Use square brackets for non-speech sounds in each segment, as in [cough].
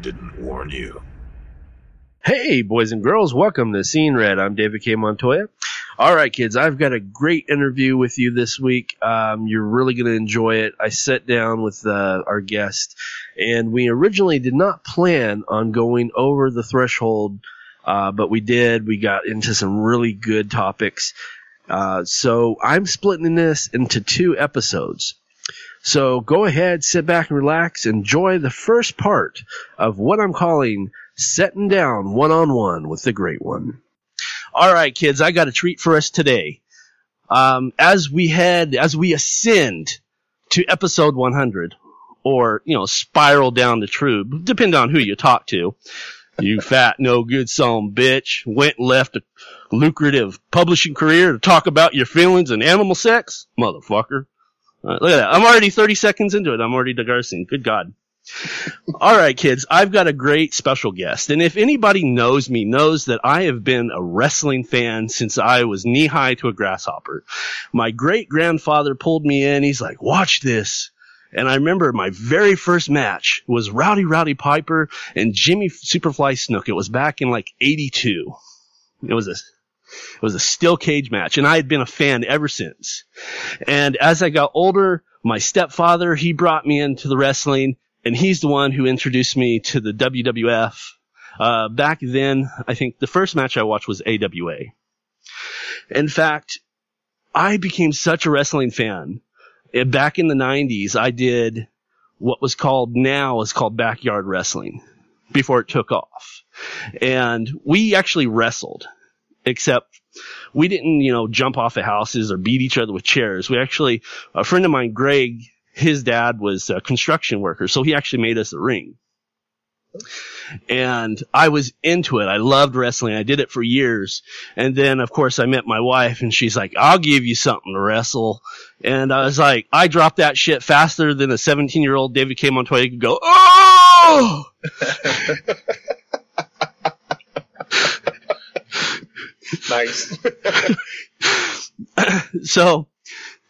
Didn't warn you. Hey, boys and girls, welcome to Scene Red. I'm David K. Montoya. All right, kids, I've got a great interview with you this week. Um, you're really going to enjoy it. I sat down with uh, our guest, and we originally did not plan on going over the threshold, uh, but we did. We got into some really good topics. Uh, so I'm splitting this into two episodes. So go ahead, sit back and relax. Enjoy the first part of what I'm calling setting down one on one with the great one. All right, kids, I got a treat for us today. Um, as we head, as we ascend to episode 100, or you know, spiral down the tube, depending on who you talk to. You fat, no good son bitch went and left a lucrative publishing career to talk about your feelings and animal sex, motherfucker. Uh, look at that. I'm already 30 seconds into it. I'm already digressing. Good God. All right, kids. I've got a great special guest. And if anybody knows me, knows that I have been a wrestling fan since I was knee high to a grasshopper. My great grandfather pulled me in. He's like, watch this. And I remember my very first match was Rowdy Roddy Piper and Jimmy Superfly Snuka. It was back in like 82. It was a it was a steel cage match, and I had been a fan ever since. And as I got older, my stepfather, he brought me into the wrestling, and he's the one who introduced me to the WWF. Uh, back then, I think the first match I watched was AWA. In fact, I became such a wrestling fan. Back in the 90s, I did what was called now is called backyard wrestling before it took off. And we actually wrestled except we didn't, you know, jump off of houses or beat each other with chairs. We actually, a friend of mine, Greg, his dad was a construction worker, so he actually made us a ring. And I was into it. I loved wrestling. I did it for years. And then, of course, I met my wife and she's like, I'll give you something to wrestle. And I was like, I dropped that shit faster than a 17 year old David K. Montoya could go, oh! [laughs] Nice. [laughs] so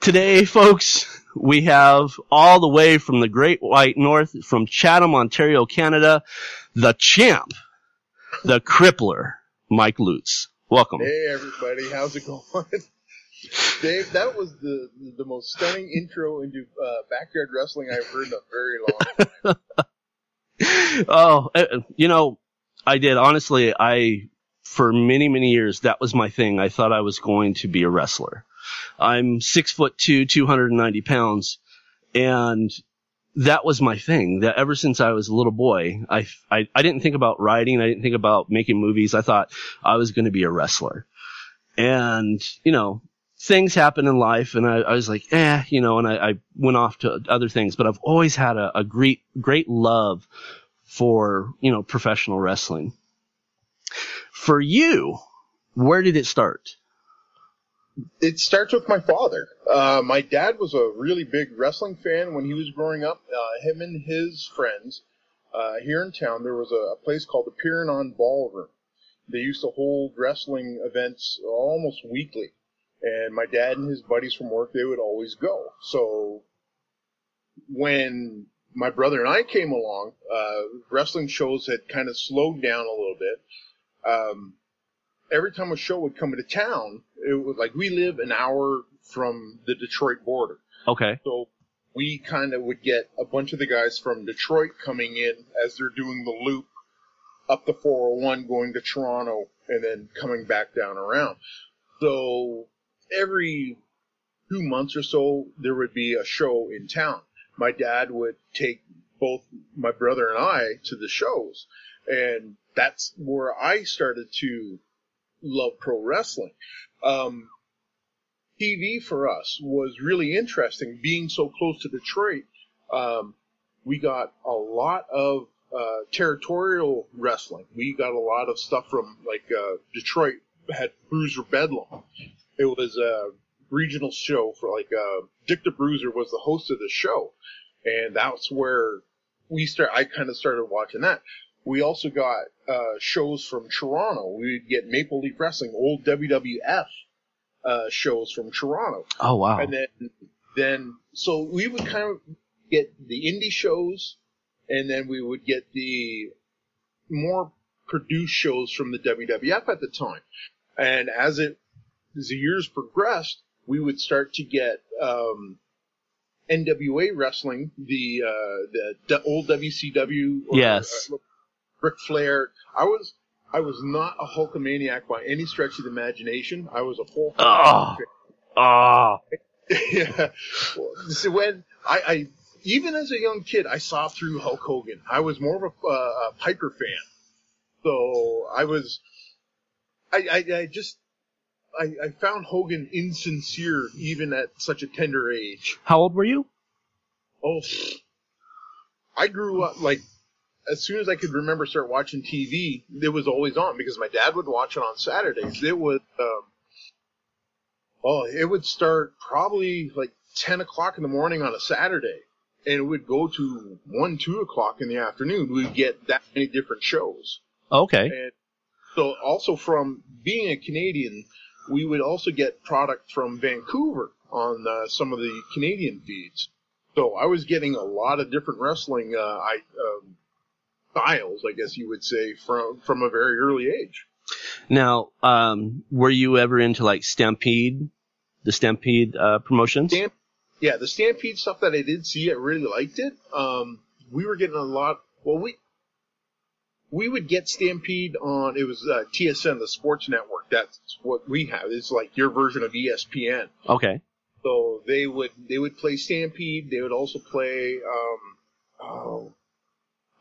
today, folks, we have all the way from the Great White North, from Chatham, Ontario, Canada, the champ, the crippler, Mike Lutz. Welcome. hey everybody, how's it going? [laughs] Dave, that was the the most stunning intro into uh, backyard wrestling I've heard in a very long time. [laughs] oh, uh, you know, I did. Honestly, I, for many, many years, that was my thing. I thought I was going to be a wrestler. I'm six foot two, 290 pounds, and that was my thing. That ever since I was a little boy, I, I, I didn't think about writing. I didn't think about making movies. I thought I was going to be a wrestler. And, you know, things happen in life and I, I was like, eh, you know, and I, I went off to other things, but I've always had a, a great, great love for, you know, professional wrestling. For you, where did it start? It starts with my father. Uh, my dad was a really big wrestling fan when he was growing up. Uh, him and his friends uh, here in town, there was a, a place called the Pyrenon Ballroom. They used to hold wrestling events almost weekly. And my dad and his buddies from work, they would always go. So when my brother and I came along, uh, wrestling shows had kind of slowed down a little bit. Um, every time a show would come into town, it was like we live an hour from the Detroit border. Okay. So we kind of would get a bunch of the guys from Detroit coming in as they're doing the loop up the 401 going to Toronto and then coming back down around. So every two months or so, there would be a show in town. My dad would take both my brother and I to the shows. And that's where I started to love pro wrestling. Um, TV for us was really interesting, being so close to Detroit. Um, we got a lot of uh, territorial wrestling. We got a lot of stuff from like uh, Detroit had Bruiser Bedlam. It was a regional show for like uh, Dick the Bruiser was the host of the show, and that's where we start. I kind of started watching that. We also got uh, shows from Toronto. We'd get Maple Leaf Wrestling, old WWF uh, shows from Toronto. Oh wow. And then, then, so we would kind of get the indie shows, and then we would get the more produced shows from the WWF at the time. And as it, as the years progressed, we would start to get, um, NWA wrestling, the, uh, the, the old WCW. Or, Yes. Uh, Ric Flair. I was, I was not a Hulkamaniac by any stretch of the imagination. I was a Hulk. Oh. Ah. [laughs] yeah. Well, So when I, I, even as a young kid, I saw through Hulk Hogan. I was more of a, uh, a Piper fan. So I was, I, I, I just, I, I found Hogan insincere even at such a tender age. How old were you? Oh, I grew up like, as soon as I could remember start watching TV, it was always on because my dad would watch it on Saturdays. It would, um, oh, it would start probably like 10 o'clock in the morning on a Saturday. And it would go to 1, 2 o'clock in the afternoon. We'd get that many different shows. Okay. And so also from being a Canadian, we would also get product from Vancouver on uh, some of the Canadian feeds. So I was getting a lot of different wrestling uh, I, um, styles, I guess you would say, from from a very early age. Now, um, were you ever into like Stampede, the Stampede uh, promotions? Stamp, yeah, the Stampede stuff that I did see, I really liked it. Um, we were getting a lot. Well, we we would get Stampede on. It was uh, TSN, the sports network. That's what we have. It's like your version of ESPN. Okay. So they would they would play Stampede. They would also play. Um, oh,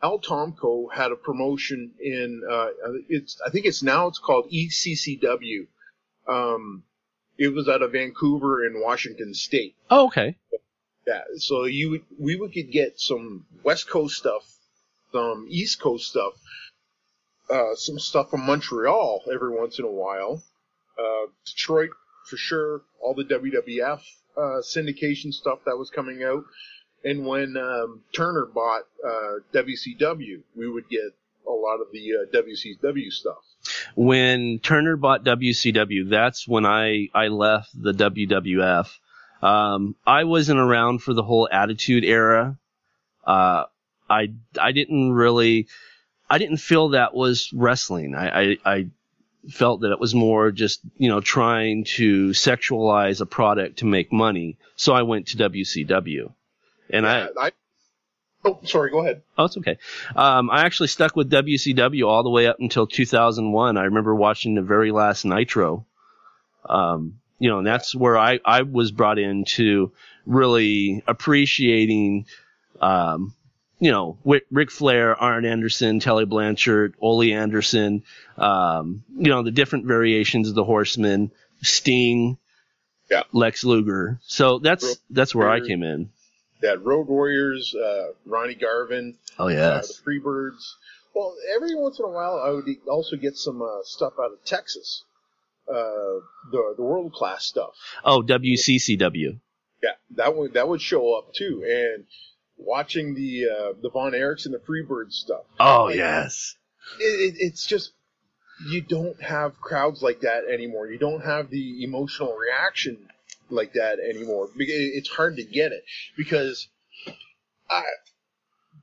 Al Tomko had a promotion in. Uh, it's I think it's now it's called ECCW. Um, it was out of Vancouver in Washington State. Oh, okay. Yeah, so you would, we would could get some West Coast stuff, some East Coast stuff, uh, some stuff from Montreal every once in a while. Uh, Detroit for sure, all the WWF uh, syndication stuff that was coming out, and when um, Turner bought uh, WCW, we would get a lot of the uh, WCW stuff. When Turner bought WCW, that's when I, I left the WWF. Um, I wasn't around for the whole Attitude Era. Uh, I, I didn't really, I didn't feel that was wrestling. I, I, I felt that it was more just, you know, trying to sexualize a product to make money. So I went to WCW. And I, Yeah, I oh sorry, go ahead. Oh, it's okay. Um, I actually stuck with WCW all the way up until 2001. I remember watching the very last Nitro. Um, you know, and that's where I, I was brought into really appreciating, um, you know, Ric Flair, Arn Anderson, Tully Blanchard, Ole Anderson, um, you know, the different variations of the Horsemen, Sting, Yeah. Lex Luger. So that's, that's where I came in. That Road Warriors, uh, Ronnie Garvin, Oh, uh, yes. the Freebirds. Well, every once in a while, I would also get some uh, stuff out of Texas, uh, the the world class stuff. Oh, WCCW. Yeah, that would that would show up too, and watching the uh, the Von Erichs and the Freebirds stuff. Oh, Like, yes. It, it, it's just you don't have crowds like that anymore. You don't have the emotional reaction like that anymore. It's hard to get it because I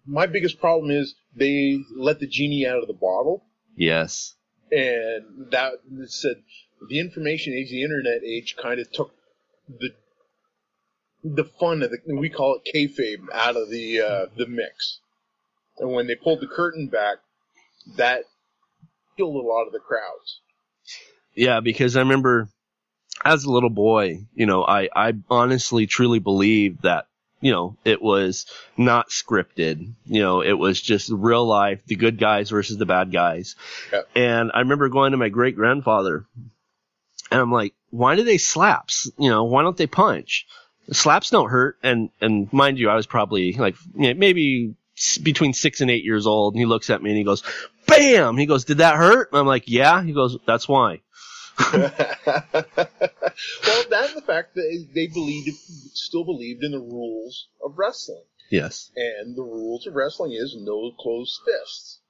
my biggest problem is they let the genie out of the bottle, Yes. and that said the information age, the internet age, kind of took the the fun of the we call it kayfabe out of the uh, the mix. And when they pulled the curtain back, that killed a lot of the crowds. Yeah, because I remember as a little boy, you know, I, I honestly truly believed that, you know, it was not scripted. You know, it was just real life, the good guys versus the bad guys. Yeah. And I remember going to my great grandfather and I'm like, why do they slaps? You know, why don't they punch? slaps don't hurt, and and mind you, I was probably like you know, maybe between six and eight years old, and he looks at me and he goes, "Bam!" He goes, "Did that hurt?" And I'm like, "Yeah." He goes, "That's why." [laughs] well, that's the fact that they believed, still believed in the rules of wrestling. Yes. And the rules of wrestling is no closed fists.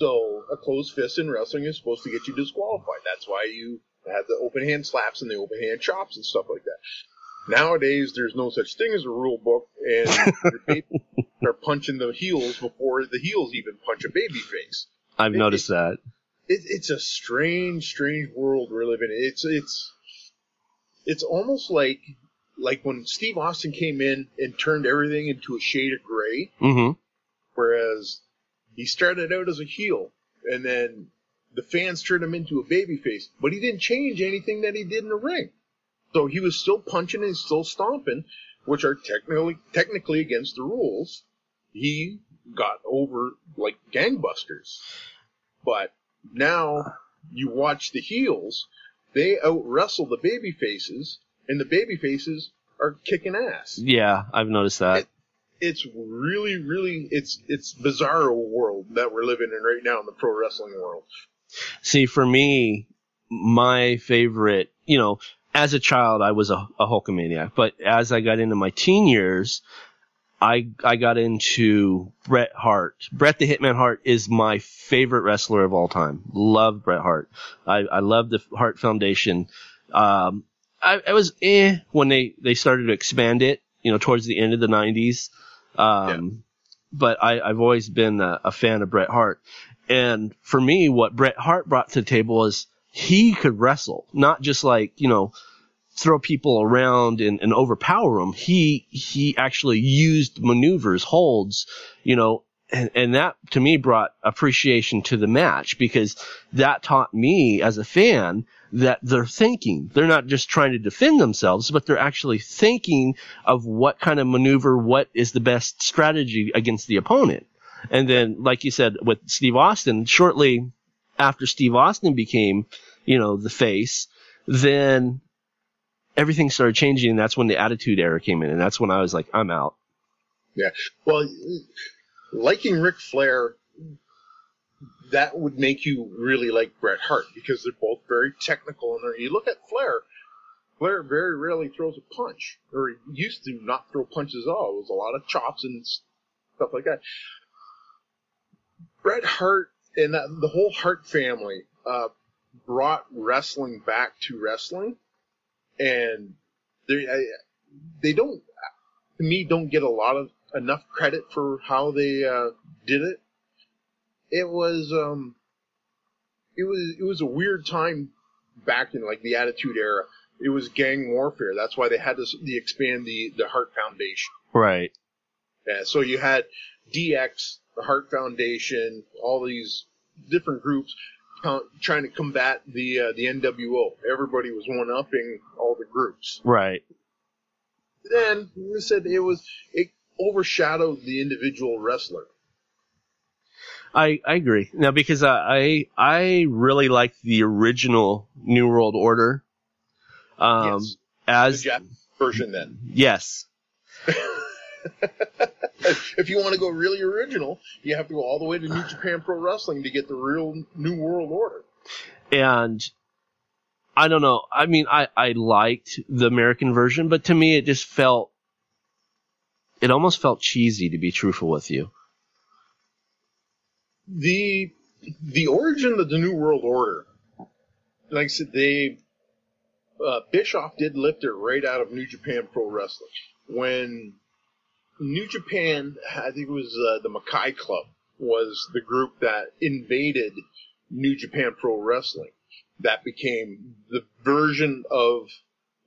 So a closed fist in wrestling is supposed to get you disqualified. That's why you have the open hand slaps and the open hand chops and stuff like that. Nowadays, there's no such thing as a rule book, and [laughs] are punching the heels before the heels even punch a baby face. I've It- noticed that. It, it's a strange, strange world we're living in. It's it's it's almost like like when Steve Austin came in and turned everything into a shade of gray. Mm-hmm. Whereas he started out as a heel, and then the fans turned him into a babyface, but he didn't change anything that he did in the ring. So he was still punching and still stomping, which are technically technically against the rules. He got over like gangbusters. But now you watch the heels, they out wrestle the baby faces, and the baby faces are kicking ass Yeah, I've noticed that. it's really, really, it's it's bizarre world that we're living in right now in the pro wrestling world. See, for me, my favorite, you know, as a child, I was a, a Hulkamaniac, but as I got into my teen years, I I got into Bret Hart. Bret the Hitman Hart is my favorite wrestler of all time. Love Bret Hart. I, I love the Hart Foundation. Um, I, I was eh when they, they started to expand it, you know, towards the end of the 90s. Um, but I, I've always been a, a fan of Bret Hart. And for me, what Bret Hart brought to the table was he could wrestle, not just like, you know, throw people around and, and overpower them. He, he actually used maneuvers, holds, you know, and, and that to me brought appreciation to the match because that taught me as a fan that they're thinking. They're not just trying to defend themselves, but they're actually thinking of what kind of maneuver, what is the best strategy against the opponent. And then, like you said, with Steve Austin, shortly after Steve Austin became, you know, the face, then everything started changing. And that's when the Attitude Era came in. And that's when I was like, I'm out. Yeah. Well, liking Ric Flair, that would make you really like Bret Hart because they're both very technical. And you look at Flair, Flair very rarely throws a punch, or he used to not throw punches at all. It was a lot of chops and stuff like that. Bret Hart and the whole Hart family uh, brought wrestling back to wrestling, and they they don't to me don't get a lot of enough credit for how they uh, did it. It was um, it was it was a weird time back in like the Attitude Era. It was gang warfare. That's why they had to the expand the the Hart Foundation. Right. Yeah, so you had DX, the Hart Foundation, all these different groups co- trying to combat the uh, the NWO. Everybody was one upping all the groups. Right. Then they said it was it overshadowed the individual wrestler. I, I agree. Now, because I, I, I really like the original New World Order. Um, yes, the as, Japanese version. Then, yes. [laughs] [laughs] if you want to go really original, you have to go all the way to New Japan Pro Wrestling to get the real New World Order. And I don't know. I mean, I, I liked the American version, but to me, it just felt, it almost felt cheesy to be truthful with you. the the origin of the New World Order, like I said, they uh, Bischoff did lift it right out of New Japan Pro Wrestling when New Japan, I think it was uh, the Makai Club, was the group that invaded New Japan Pro Wrestling. That became the version of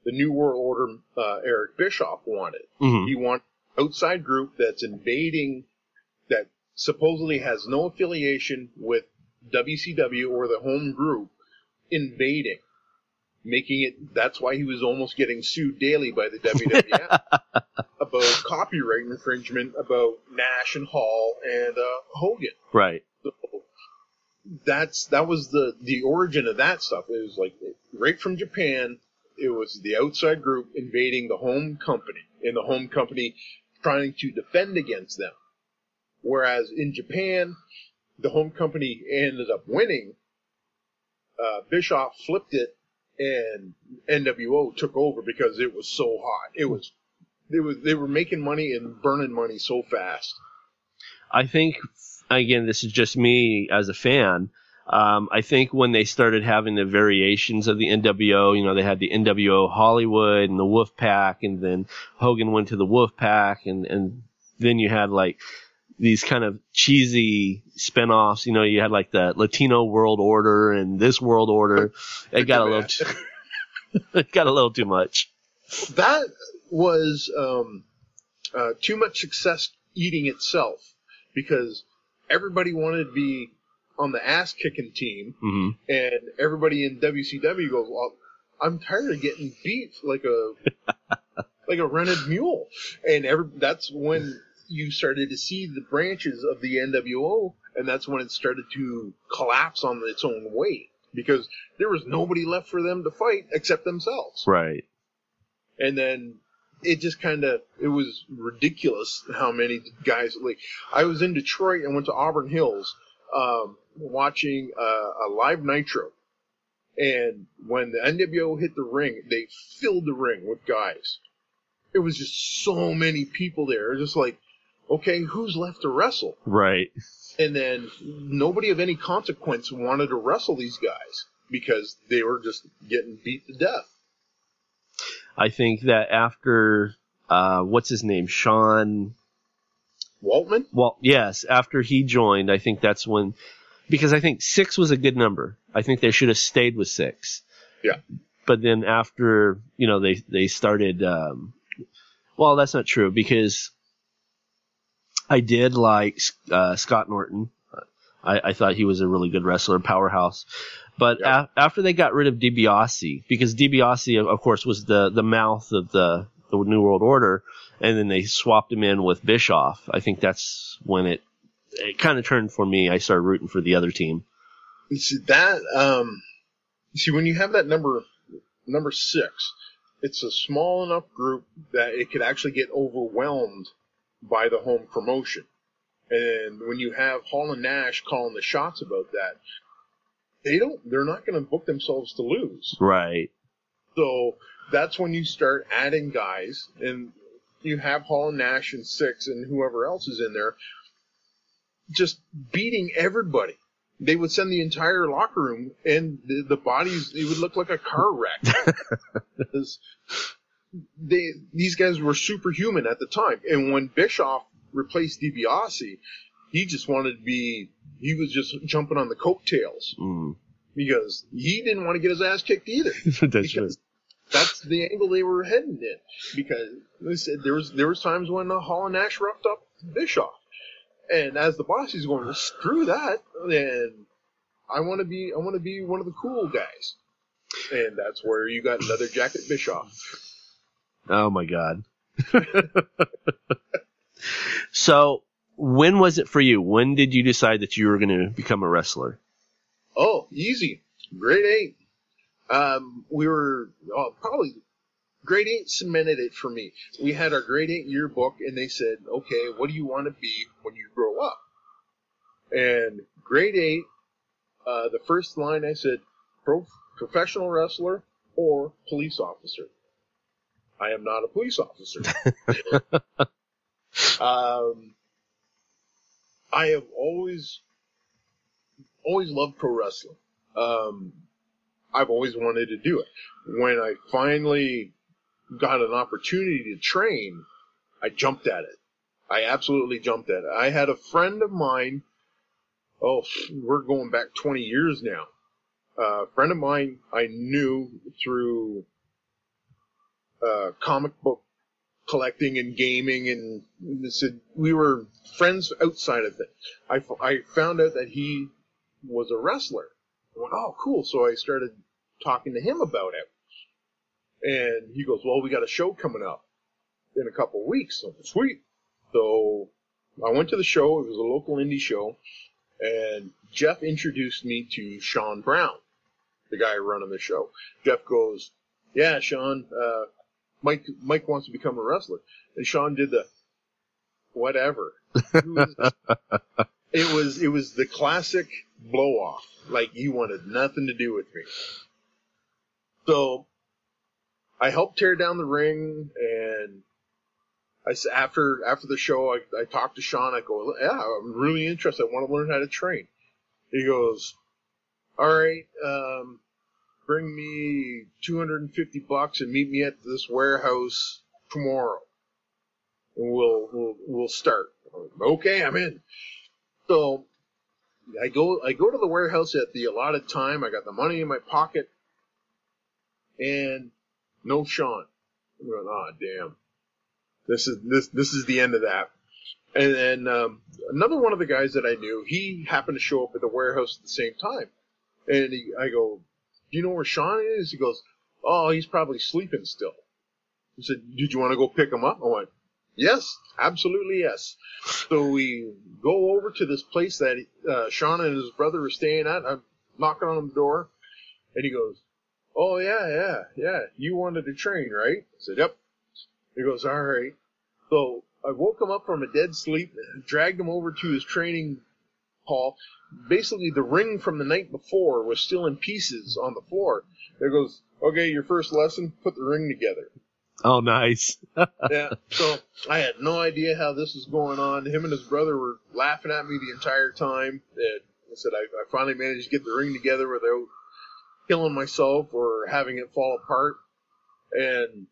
the New World Order uh, Eric Bischoff wanted. hmm He wanted outside group that's invading that supposedly has no affiliation with WCW or the home group invading, making it. That's why he was almost getting sued daily by the WWF [laughs] about copyright infringement about Nash and Hall and uh, Hogan. Right. So that's that was the the origin of that stuff. It was like right from Japan. it was the outside group invading the home company, and the home company trying to defend against them. Whereas in Japan, the home company ended up winning. Uh, Bischoff flipped it, and NWO took over because it was so hot. It was, it was they were making money and burning money so fast. I think again, this is just me as a fan. Um, I think when they started having the variations of the NWO, you know, they had the NWO Hollywood and the Wolf Pack, and then Hogan went to the Wolf Pack, and and then you had like these kind of cheesy spin-offs. You know, you had like the Latino World Order and this World Order. It got a little, [laughs] too, [laughs] it got a little too much. That was um, uh, too much success eating itself because everybody wanted to be on the ass kicking team, hmm and everybody in WCW goes, "Well, I'm tired of getting beat like a [laughs] like a rented mule," and every that's when you started to see the branches of the NWO, and that's when it started to collapse on its own weight because there was nobody left for them to fight except themselves. Right. And then it just kind of it was ridiculous how many guys like I was in Detroit and went to Auburn Hills um, watching uh, a live Nitro, and when the NWO hit the ring, they filled the ring with guys. It was just so many people there. Just like, okay, who's left to wrestle? Right. And then nobody of any consequence wanted to wrestle these guys because they were just getting beat to death. I think that after uh, what's his name, Sean. Waltman? Well, yes, after he joined, I think that's when, because I think six was a good number. I think they should have stayed with six. Yeah. But then after, you know, they they started. Um, well, that's not true because I did like uh, Scott Norton. I, I thought he was a really good wrestler, powerhouse. But Yeah. a- after they got rid of DiBiase, because DiBiase, of- course, was the, the mouth of the, the New World Order, and then they swapped him in with Bischoff. I think that's when it it kind of turned for me. I started rooting for the other team. See that um you see when you have that number number six, it's a small enough group that it could actually get overwhelmed by the home promotion. And when you have Hall and Nash calling the shots about that, they don't they're not gonna book themselves to lose. Right. So that's when you start adding guys, and you have Hall and Nash and Syxx and whoever else is in there, just beating everybody. They would send the entire locker room, and the, the bodies it would look like a car wreck. [laughs] They these guys were superhuman at the time, and when Bischoff replaced DiBiase, he just wanted to be. He was just jumping on the coattails Mm. because he didn't want to get his ass kicked either [laughs] that's true. that's the angle they were heading in. Because they said there was there was times when uh, Hall and Nash roughed up Bischoff, and as the boss, he's going, "Screw that!" And I want to be I want to be one of the cool guys, and that's where you got Leather Jacket Bischoff. Oh my god. [laughs] so, when was it for you? When did you decide that you were going to become a wrestler? Oh, easy, grade eight. Um, we were oh, probably grade eight cemented it for me. We had our grade eight yearbook, and they said, "Okay, what do you want to be when you grow up?" And grade eight, uh, the first line I said, Pro- "Professional wrestler or police officer." I am not a police officer. [laughs] um, I have always, always loved pro wrestling. Um, I've always wanted to do it. When I finally got an opportunity to train, I jumped at it. I absolutely jumped at it. I had a friend of mine. Oh, we're going back 20 years now. Uh, a friend of mine I knew through uh, comic book collecting and gaming, and we were friends outside of it. I, I found out that he was a wrestler. I went, oh, cool. So I started talking to him about it. And he goes, well, we got a show coming up in a couple of weeks. So sweet. So I went to the show. It was a local indie show. And Jeff introduced me to Sean Brown, the guy running the show. Jeff goes, yeah, Sean, uh, Mike, Mike wants to become a wrestler. And Sean did the, whatever. Who is this? [laughs] it was, it was the classic blow off. Like you wanted nothing to do with me. So I helped tear down the ring and I s- after after the show I, I talked to Sean. I go, yeah, I'm really interested. I want to learn how to train. He goes, all right, um, bring me 250 bucks and meet me at this warehouse tomorrow, and we'll we'll we'll start. Okay, I'm in. So I go I go to the warehouse at the allotted time. I got the money in my pocket, and no Sean. I'm going, oh damn. This is this this is the end of that. And then um, another one of the guys that I knew, he happened to show up at the warehouse at the same time. And he, I go, "Do you know where Sean is?" He goes, "Oh, he's probably sleeping still." He said, "Did you want to go pick him up?" I went, "Yes, absolutely yes." So we go over to this place that uh, Sean and his brother are staying at. I'm knocking on the door, and he goes, "Oh yeah, yeah, yeah. You wanted to train, right?" I said, "Yep." He goes, "All right." So I woke him up from a dead sleep, dragged him over to his training hall. Basically, the ring from the night before was still in pieces on the floor. There goes, okay, your first lesson, put the ring together. Oh, nice. [laughs] yeah. So I had no idea how this was going on. Him and his brother were laughing at me the entire time. And I said I, I finally managed to get the ring together without killing myself or having it fall apart. And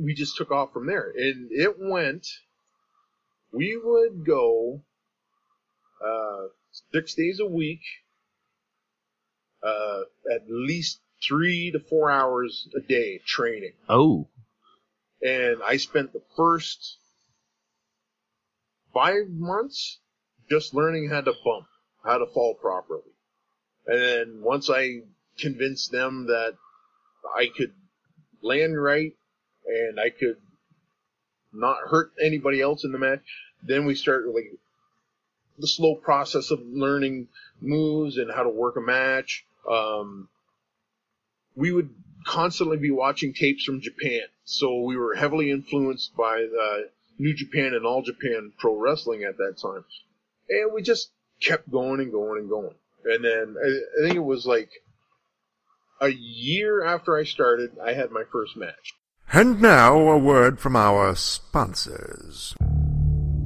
we just took off from there. And it went. We would go uh, six days a week, uh, at least three to four hours a day training Oh, and I spent the first five months just learning how to bump, how to fall properly. And then once I convinced them that I could land right and I could not hurt anybody else in the match, then we started like the slow process of learning moves and how to work a match. Um, we would constantly be watching tapes from Japan. So we were heavily influenced by the New Japan and All Japan Pro Wrestling at that time. And we just kept going and going and going. And then I, I think it was like a year after I started, I had my first match. And now a word from our sponsors.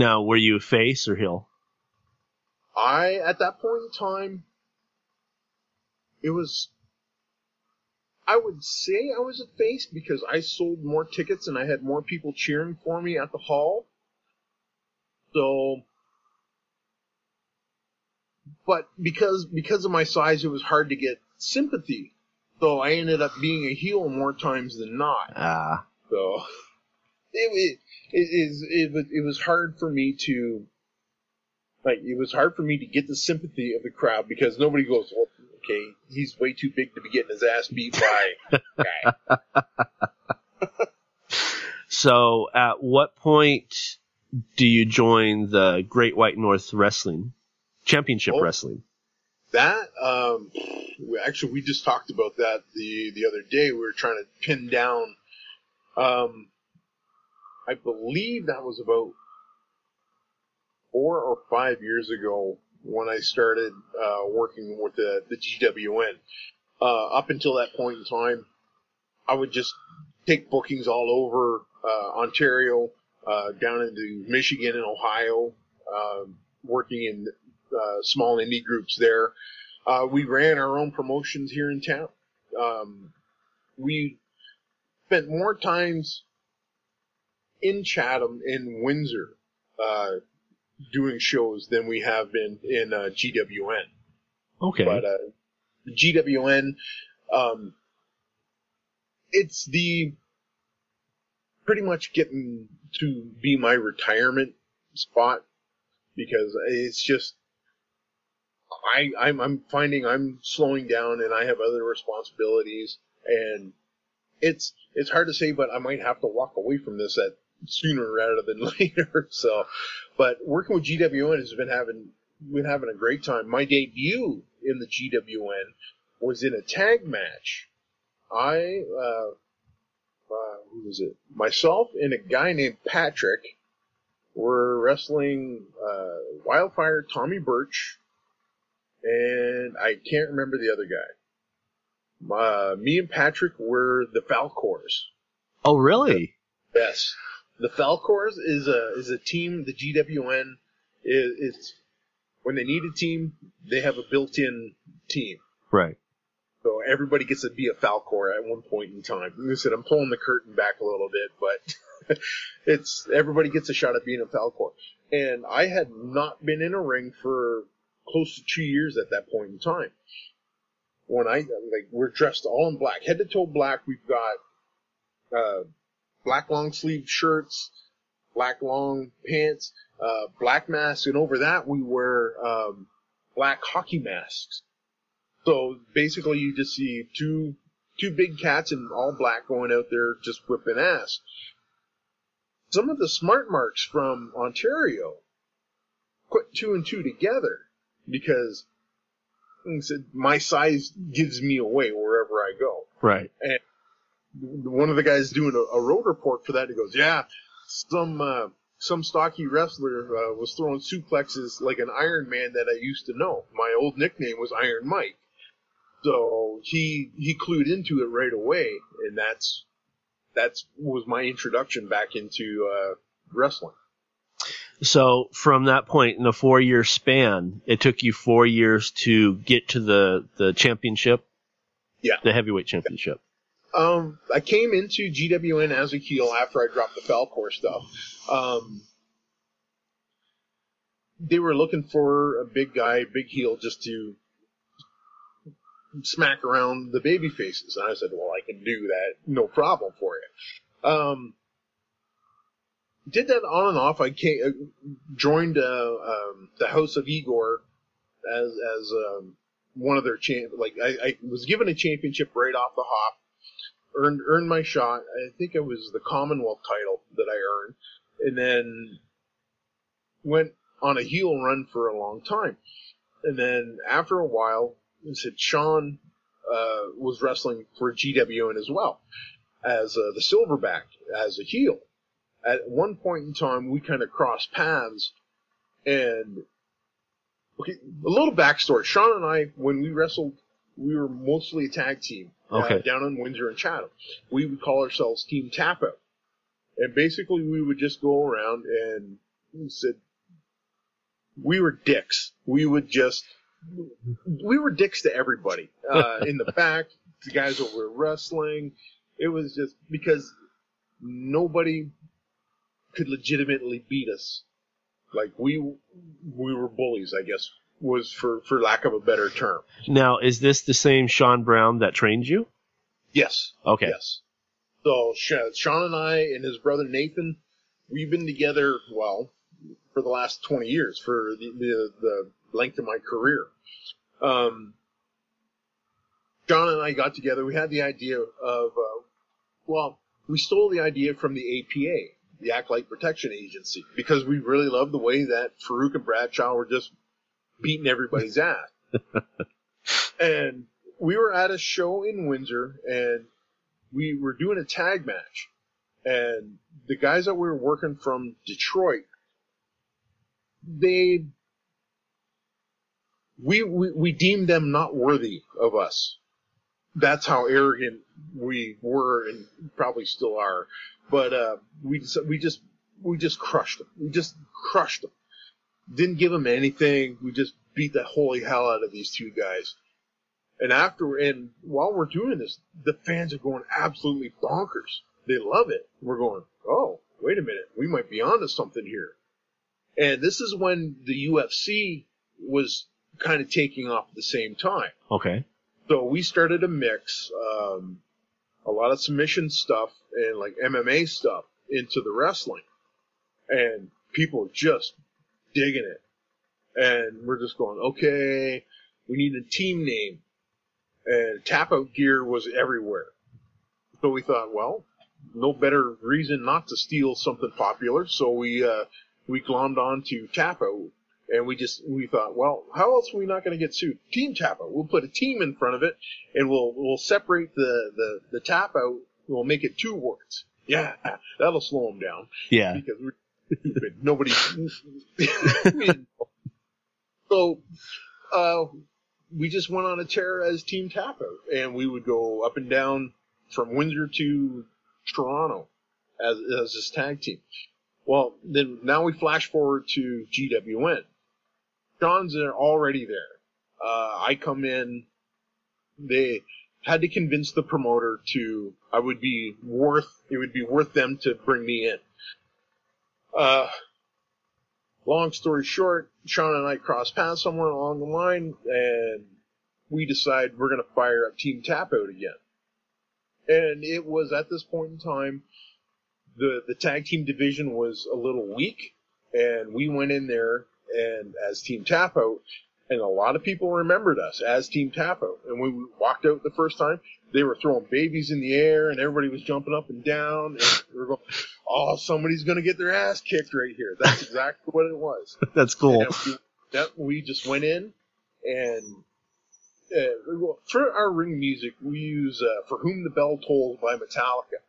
Now, were you a face or heel? I, at that point in time, it was I would say I was a face because I sold more tickets and I had more people cheering for me at the hall. So, but because because of my size, it was hard to get sympathy. So I ended up being a heel more times than not. Ah. So it it, it, it, it was hard for me to like it was hard for me to get the sympathy of the crowd because nobody goes, well, okay, he's way too big to be getting his ass beat by guy. [laughs] so, at what point do you join the Great White North Wrestling Championship Oh. Wrestling? That um, we- actually, we just talked about that the the other day. We were trying to pin down. Um, I believe that was about four or five years ago when I started uh, working with the the GWN. Uh, up until that point in time, I would just take bookings all over uh, Ontario, uh, down into Michigan and Ohio, um, working in uh, small indie groups there. Uh, we ran our own promotions here in town. Um, we spent more times in Chatham, in Windsor, uh, doing shows than we have been in uh, GWN. Okay. But uh, GWN, um, it's the pretty much getting to be my retirement spot because it's just I I'm, I'm finding I'm slowing down and I have other responsibilities and it's it's hard to say, but I might have to walk away from this at sooner rather than [laughs] later. So, but working with GWN has been having been having a great time. My debut in the GWN was in a tag match. I uh, uh, who was it? Myself and a guy named Patrick were wrestling uh, Wildfire Tommy Birch, and I can't remember the other guy. Uh, me and Patrick were the Falcors. oh, really? Yes, the Falcors is a is a team. The GWN is it's when they need a team, they have a built-in team. Right. So everybody gets to be a Falcor at one point in time. Like I said, I'm pulling the curtain back a little bit, but [laughs] it's everybody gets a shot at being a Falcor. And I had not been in a ring for close to two years at that point in time. When I like we're dressed all in black, head to toe black. We've got uh, black long sleeve shirts, black long pants, uh, black masks, and over that we wear um, black hockey masks. So basically, you just see two two big cats in all black going out there just whipping ass. Some of the smart marks from Ontario put two and two together because like said, my size gives me away wherever I go. Right. One of the guys doing a, a road report for that, he goes, "Yeah, some uh, some stocky wrestler uh, was throwing suplexes like an Iron Man that I used to know. My old nickname was Iron Mike." So he he clued into it right away, and that's that's was my introduction back into uh, wrestling. So from that point in a four year span, it took you four years to get to the, the championship? Yeah. The heavyweight championship. Um, I came into GWN as a heel after I dropped the Falcor stuff. Um, they were looking for a big guy, big heel, just to smack around the baby faces. And I said, well, I can do that. No problem for you. Um, did that on and off. I came, uh, joined, uh, um, the House of Igor as, as, um, one of their champ, like I, I was given a championship right off the hop, earned, earned my shot. I think it was the Commonwealth title that I earned and then went on a heel run for a long time. And then after a while, said Sean uh, was wrestling for GWN as well as uh, the Silverback as a heel. At one point in time, we kind of crossed paths, and okay, a little backstory. Sean and I, when we wrestled, we were mostly a tag team Okay. uh, down in Windsor and Chatham. We would call ourselves Team Tap Out, and basically we would just go around and we said we were dicks. We would just we were dicks to everybody uh, [laughs] in the back. The guys over wrestling. It was just because nobody could legitimately beat us. Like we we were bullies, I guess was for for lack of a better term. Now, is this the same Sean Brown that trained you? Yes. Okay. Yes. So Sean and I and his brother Nathan, we've been together well for the last twenty years for the the, the length of my career. Um, John and I got together. We had the idea of, uh, well, we stole the idea from the APA, the Acolyte Protection Agency, because we really loved the way that Faarooq and Bradshaw were just beating everybody's [laughs] ass. and we were at a show in Windsor, and we were doing a tag match, and the guys that we were working from Detroit, they we, we we deemed them not worthy of us. That's how arrogant we were and probably still are. But uh, we just, we just we just crushed them. We just crushed them. Didn't give them anything. We just beat the holy hell out of these two guys. And after and while we're doing this, the fans are going absolutely bonkers. They love it. We're going, oh, wait a minute, we might be onto something here. And this is when the UFC was kind of taking off at the same time. Okay. So we started a mix, um, a lot of submission stuff and like MMA stuff into the wrestling. And people just digging it. And we're just going, okay, we need a team name. And tap out gear was everywhere. So we thought, well, no better reason not to steal something popular. So we, uh, we glommed on to tap out and we just we thought, well, how else are we not going to get sued? Team tap out. We'll put a team in front of it, and we'll we'll separate the the the tap out. We'll make it two words. Yeah, that'll slow them down Yeah. because we're stupid. [laughs] Nobody. [laughs] so, uh, we just went on a tear as Team Tap Out, and we would go up and down from Windsor to Toronto as as this tag team. Well, then now we flash forward to GWN. John's already there. Uh, I come in. They had to convince the promoter to I would be worth it would be worth them to bring me in. Uh, long story short, Sean and I cross paths somewhere along the line, and we decide we're going to fire up Team Tap Out again. And it was at this point in time, the the tag team division was a little weak, and we went in there and as Team Tap Out, and a lot of people remembered us as Team Tap Out. And when we walked out the first time, they were throwing babies in the air, and everybody was jumping up and down, and we were going, "Oh, somebody's going to get their ass kicked right here." That's exactly what it was. [laughs] That's cool. We, that, we just went in and uh, for our ring music, we use uh, "For Whom the Bell Tolls" by Metallica.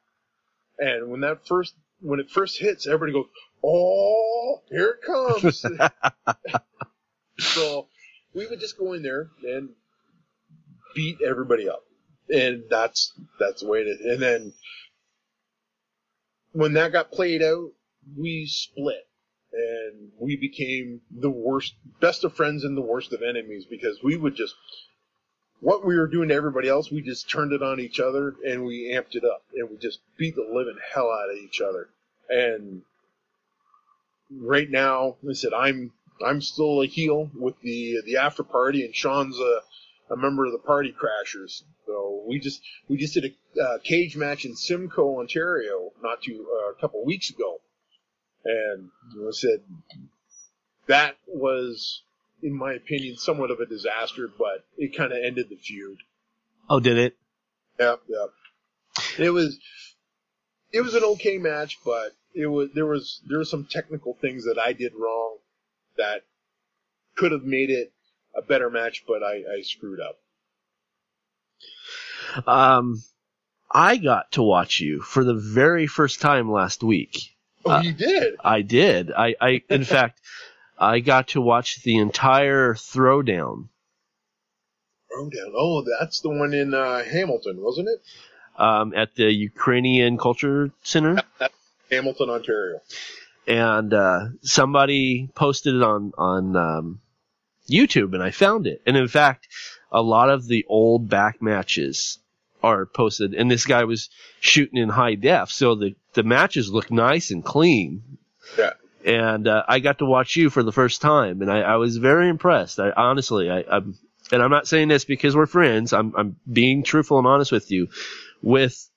And when that first, when it first hits, everybody goes, "Oh, here it comes!" [laughs] so we would just go in there and beat everybody up, and that's that's the way it is. And then when that got played out, we split and we became the worst, best of friends and the worst of enemies because we would just, what we were doing to everybody else, we just turned it on each other and we amped it up and we just beat the living hell out of each other. And right now, I said, I'm, I'm still a heel with the, the after party and Sean's a, a member of the Party Crashers. So we just we just did a uh, cage match in Simcoe, Ontario, not too uh, a couple weeks ago, and I said that was, in my opinion, somewhat of a disaster, but it kind of ended the feud. Oh, did it? Yep, yep. It was it was an okay match, but it was there was there were some technical things that I did wrong that could have made it a better match, but I, I screwed up. Um, I got to watch you for the very first time last week. Oh, Uh, you did? I did. I, I in [laughs] fact, I got to watch the entire throwdown Throwdown. Oh, that's the one in uh, Hamilton, wasn't it? um, at the Ukrainian Culture Center, Hamilton, Ontario. and uh, somebody posted it on on um, YouTube, and I found it. And in fact, a lot of the old back matches are posted, and this guy was shooting in high def, so the the matches look nice and clean. Yeah. and uh, I got to watch you for the first time, and I, I was very impressed. I honestly, I, I'm, and I'm not saying this because we're friends. I'm, I'm being truthful and honest with you, with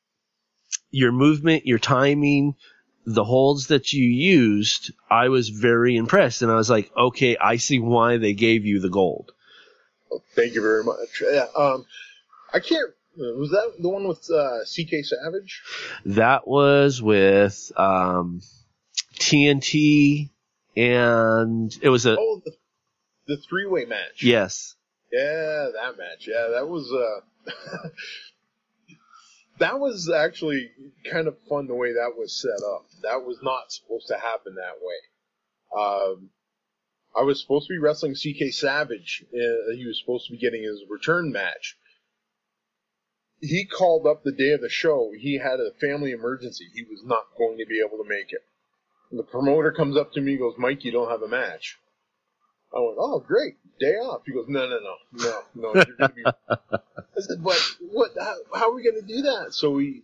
your movement, your timing, the holds that you used. I was very impressed, and I was like, okay, I see why they gave you the gold. Thank you very much. Yeah, um, I can't. Was that the one with uh, CK Savage? That was with um, TNT, and it was a Oh, the, the three way match. yes. Yeah, that match. Yeah, that was uh [laughs] that was actually kind of fun the way that was set up. That was not supposed to happen that way. Um I was supposed to be wrestling CK Savage. Uh, he was supposed to be getting his return match. He called up the day of the show. He had a family emergency. He was not going to be able to make it. The promoter comes up to me and goes, Mike, you don't have a match. I went, oh, great, day off. He goes, no, no, no, no, no, you're to be. [laughs] I said, but what? How, how are we going to do that? So we,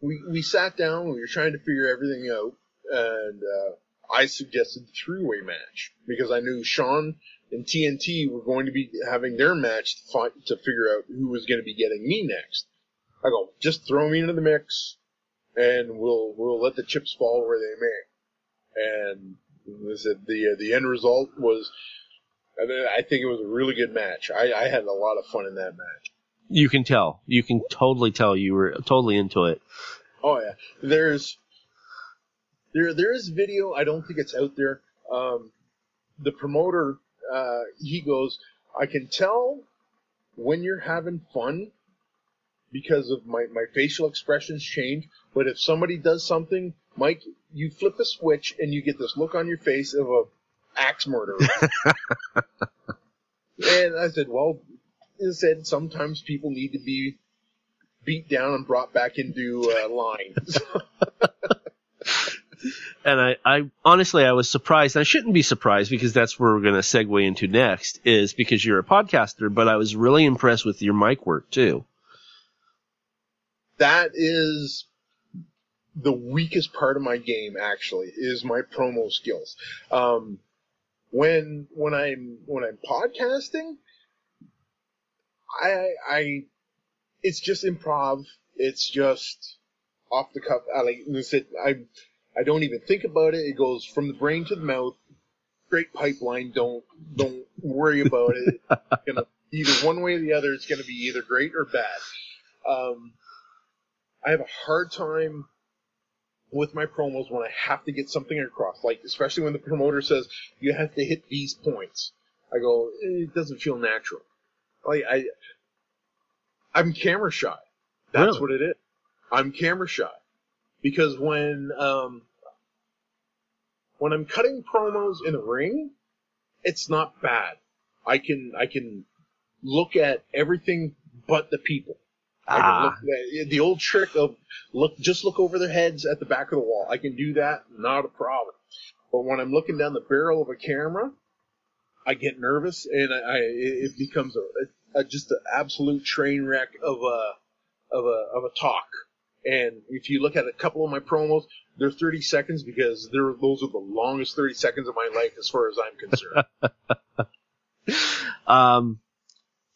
we, we sat down. We were trying to figure everything out, and uh, I suggested the three-way match because I knew Sean and TNT were going to be having their match to, find, to figure out who was going to be getting me next. I go, just throw me into the mix, and we'll we'll let the chips fall where they may. And I said the uh, the end result was, I mean, I think it was a really good match. I, I had a lot of fun in that match. You can tell. You can totally tell you were totally into it. Oh yeah, there's there there is video. I don't think it's out there. Um, the promoter uh, he goes, I can tell when you're having fun because of my my facial expressions change. But if somebody does something, Mike, you flip a switch and you get this look on your face of a axe murderer. [laughs] and I said, well, I said sometimes people need to be beat down and brought back into uh, line. [laughs] And I, I honestly, I was surprised. I shouldn't be surprised because that's where we're going to segue into next is because you're a podcaster, but I was really impressed with your mic work too. that is the weakest part of my game actually is my promo skills. Um, when when I'm when I'm podcasting, I I it's just improv. It's just off the cuff. I like I I I don't even think about it. It goes from the brain to the mouth. Great pipeline. Don't don't worry about it. [laughs] It's gonna either one way or the other. It's gonna be either great or bad. Um, I have a hard time with my promos when I have to get something across. Like especially when the promoter says you have to hit these points. I go, "Eh, it doesn't feel natural. Like I, I'm camera shy. That's Really? what it is. I'm camera shy because when um, when I'm cutting promos in the ring, it's not bad. I can I can look at everything but the people. Ah. look, the, the old trick of look, just look over their heads at the back of the wall. I can do that, not a problem. But when I'm looking down the barrel of a camera, I get nervous and I, I it becomes a, a just an absolute train wreck of a of a of a talk. And if you look at a couple of my promos, they're 30 seconds because they're those are the longest 30 seconds of my life as far as I'm concerned. [laughs] Um,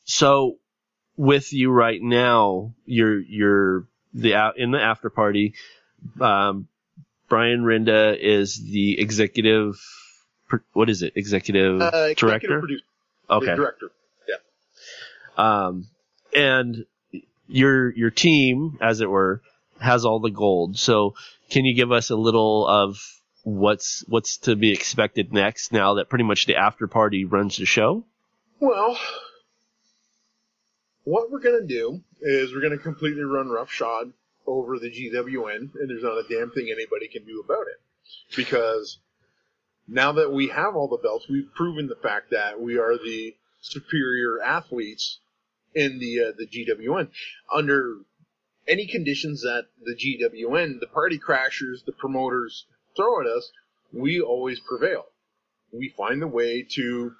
so with you right now, you're you're the out in the after party. Um, Brian Rinda is the executive. What is it? Executive Uh, executive director. producer, Okay. director. Yeah. Um, and your your team, as it were, has all the gold. So, can you give us a little of what's what's to be expected next? Now that pretty much the after party runs the show. Well, what we're gonna do is we're gonna completely run roughshod over the GWN, and there's not a damn thing anybody can do about it. Because now that we have all the belts, we've proven the fact that we are the superior athletes in the uh, the GWN. Under any conditions that the GWN, the party crashers, the promoters throw at us, we always prevail. We find the way to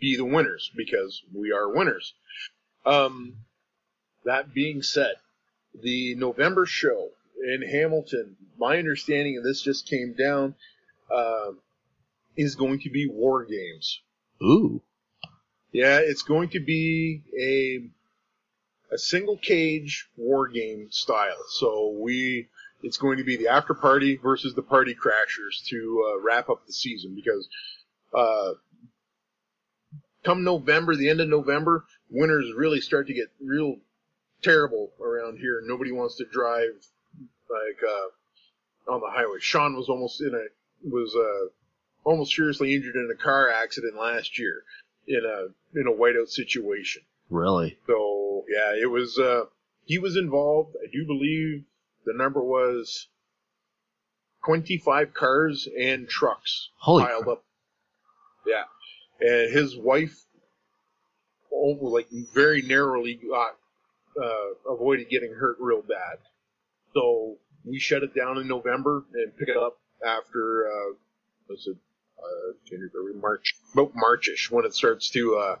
be the winners because we are winners. Um, that being said, the November show in Hamilton, my understanding, and this just came down, uh, is going to be war games. Ooh. Yeah, it's going to be a a single cage war game style. So we it's going to be the after party versus the party crashers to uh, wrap up the season because uh, come November, the end of November, winters really start to get real terrible around here. Nobody wants to drive like uh, on the highway. Sean was almost in a was uh, almost seriously injured in a car accident last year in a in a whiteout situation. Really? So yeah, it was. Uh, he was involved. I do believe the number was twenty five cars and trucks Holy piled crap. up. Yeah, and his wife, oh, like very narrowly got uh, avoided getting hurt real bad. So we shut it down in November and pick it up after uh, was it uh, January, March, about Marchish when it starts to uh,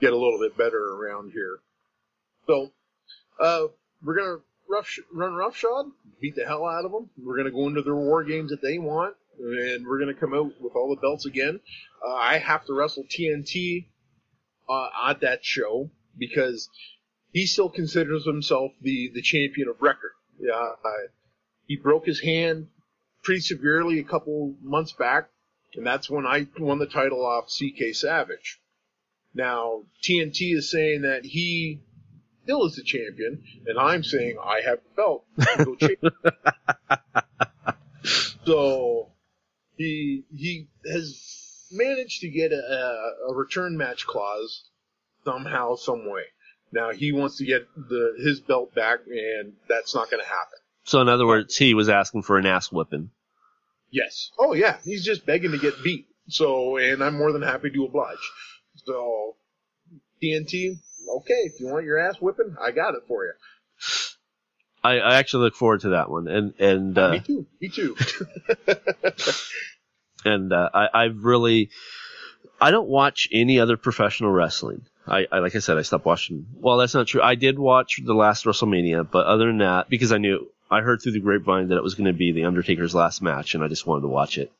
get a little bit better around here. So uh, we're gonna rough run roughshod, beat the hell out of them. We're gonna go into their war games that they want, and we're gonna come out with all the belts again. Uh, I have to wrestle TNT uh, at that show because he still considers himself the the champion of record. Yeah, uh, he broke his hand pretty severely a couple months back, and that's when I won the title off CK Savage. Now TNT is saying that he still is the champion, and I'm saying I have the belt. I'm the champion. so he he has managed to get a, a return match clause somehow, some way. Now he wants to get the his belt back, and that's not going to happen. So in other words, he was asking for an ass whipping. Yes. Oh yeah, he's just begging to get beat. So, and I'm more than happy to oblige. So, TNT, okay, if you want your ass whipping, I got it for you. I, I actually look forward to that one, and and uh, Me too. Me too. [laughs] and uh, I, I've really, I don't watch any other professional wrestling. I, I like I said, I stopped watching. Well, that's not true. I did watch the last WrestleMania, but other than that, because I knew I heard through the grapevine that it was going to be the Undertaker's last match, and I just wanted to watch it.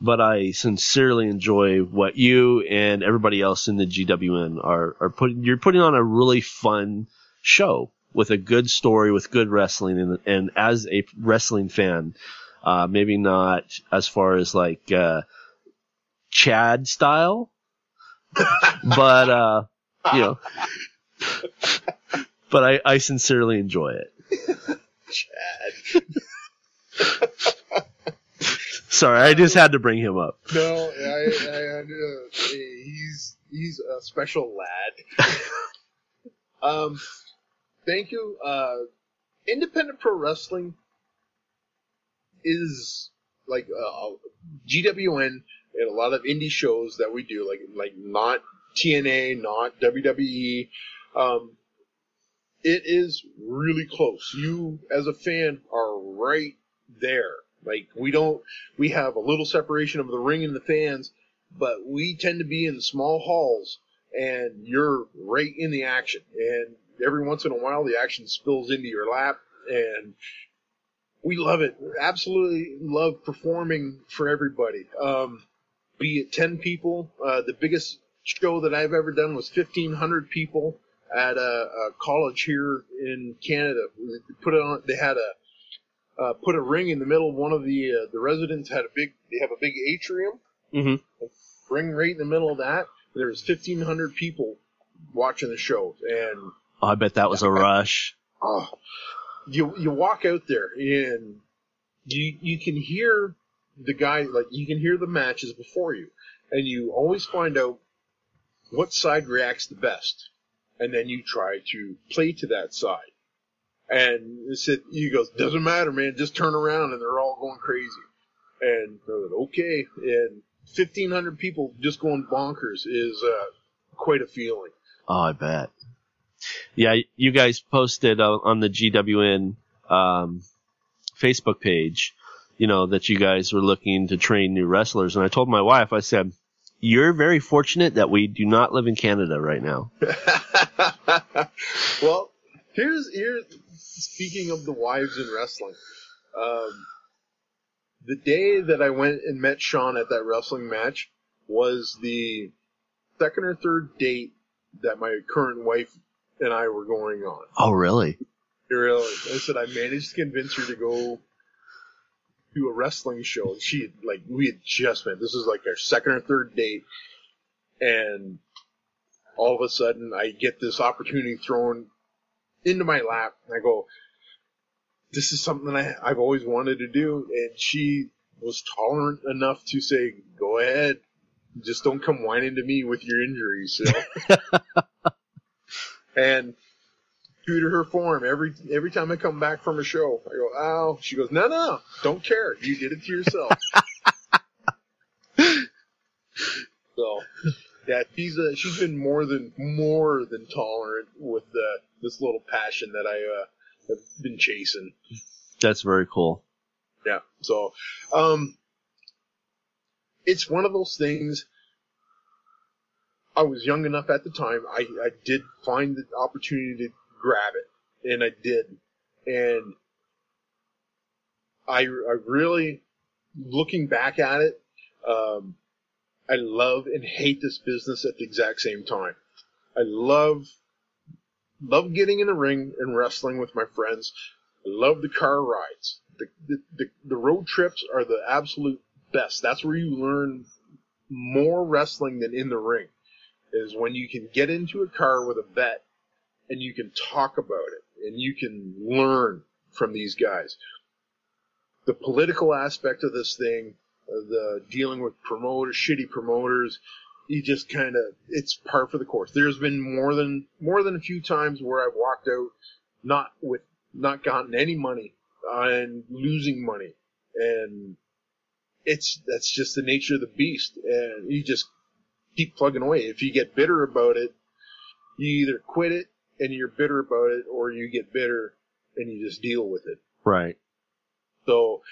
But I sincerely enjoy what you and everybody else in the GWN are are putting. You're putting on a really fun show with a good story, with good wrestling, and and as a wrestling fan, uh, maybe not as far as like uh, Chad style, [laughs] but uh, you know, [laughs] but I, I sincerely enjoy it. Chad. [laughs] Sorry, I just had to bring him up. No, I, I, uh, he's he's a special lad. um, thank you. Uh, independent pro wrestling is like uh, GWN and a lot of indie shows that we do, like like not TNA, not WWE. Um, it is really close. You, as a fan, are right there. Like we don't, we have a little separation of the ring and the fans, but we tend to be in small halls, and you're right in the action. And every once in a while, the action spills into your lap, and we love it. Absolutely love performing for everybody. Um, be it 10 people. Uh, the biggest show that I've ever done was 1,500 people at a, a college here in Canada. They put it on. They had a uh, put a ring in the middle. of One of the uh, the residents had a big. They have a big atrium. Mm-hmm. Ring right in the middle of that. There was 1,500 people watching the show, and Oh, I bet that was a rush. oh, you you walk out there and you you can hear the guy like you can hear the matches before you, and you always find out what side reacts the best, and then you try to play to that side. And it said he goes, doesn't matter, man, just turn around, and they're all going crazy. And I was like, okay, and fifteen hundred people just going bonkers is uh, quite a feeling. Oh, I bet. Yeah, you guys posted uh, on the GWN um, Facebook page, you know, that you guys were looking to train new wrestlers. And I told my wife, I said, you're very fortunate that we do not live in Canada right now. [laughs] well, here's here's speaking of the wives in wrestling. Um, the day that I went and met Sean at that wrestling match was the second or third date that my current wife and I were going on. Oh, really? Really, I said I managed to convince her to go to a wrestling show. She had, like we had just met. This is like our second or third date, and all of a sudden I get this opportunity thrown into my lap, and I go, "This is something I, I've always wanted to do." And she was tolerant enough to say, "Go ahead, just don't come whining to me with your injuries." Know? [laughs] and true to her form, every every time I come back from a show, I go, "Ow!" She goes, "No, no, don't care. You did it to yourself." [laughs] so, yeah, she's uh, she's been more than more than tolerant with uh, this little passion that I uh, have been chasing. That's very cool. Yeah. So, um, it's one of those things. I was young enough at the time. I, I did find the opportunity to grab it, and I did. And I, I really, looking back at it, um, I love and hate this business at the exact same time. I love, love getting in the ring and wrestling with my friends. I love the car rides. The, the, the, the road trips are the absolute best. That's where you learn more wrestling than in the ring. Is when you can get into a car with a vet and you can talk about it and you can learn from these guys. The political aspect of this thing, uh, the dealing with promoters, shitty promoters, you just kind of it's par for the course. There's been more than more than a few times where I've walked out not with not gotten any money uh, and losing money, and it's that's just the nature of the beast, and you just keep plugging away. If you get bitter about it, you either quit it and you're bitter about it, or you get bitter and you just deal with it. Right. So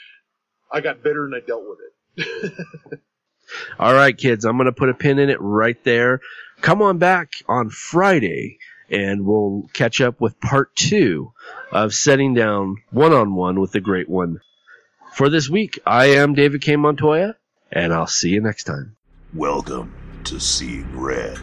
I got bitter and I dealt with it. [laughs] All right, kids, I'm going to put a pin in it right there. Come on back on Friday and we'll catch up with part two of setting down one on one with the great one. For this week, I am David K. Montoya, and I'll see you next time. Welcome to Seeing Red.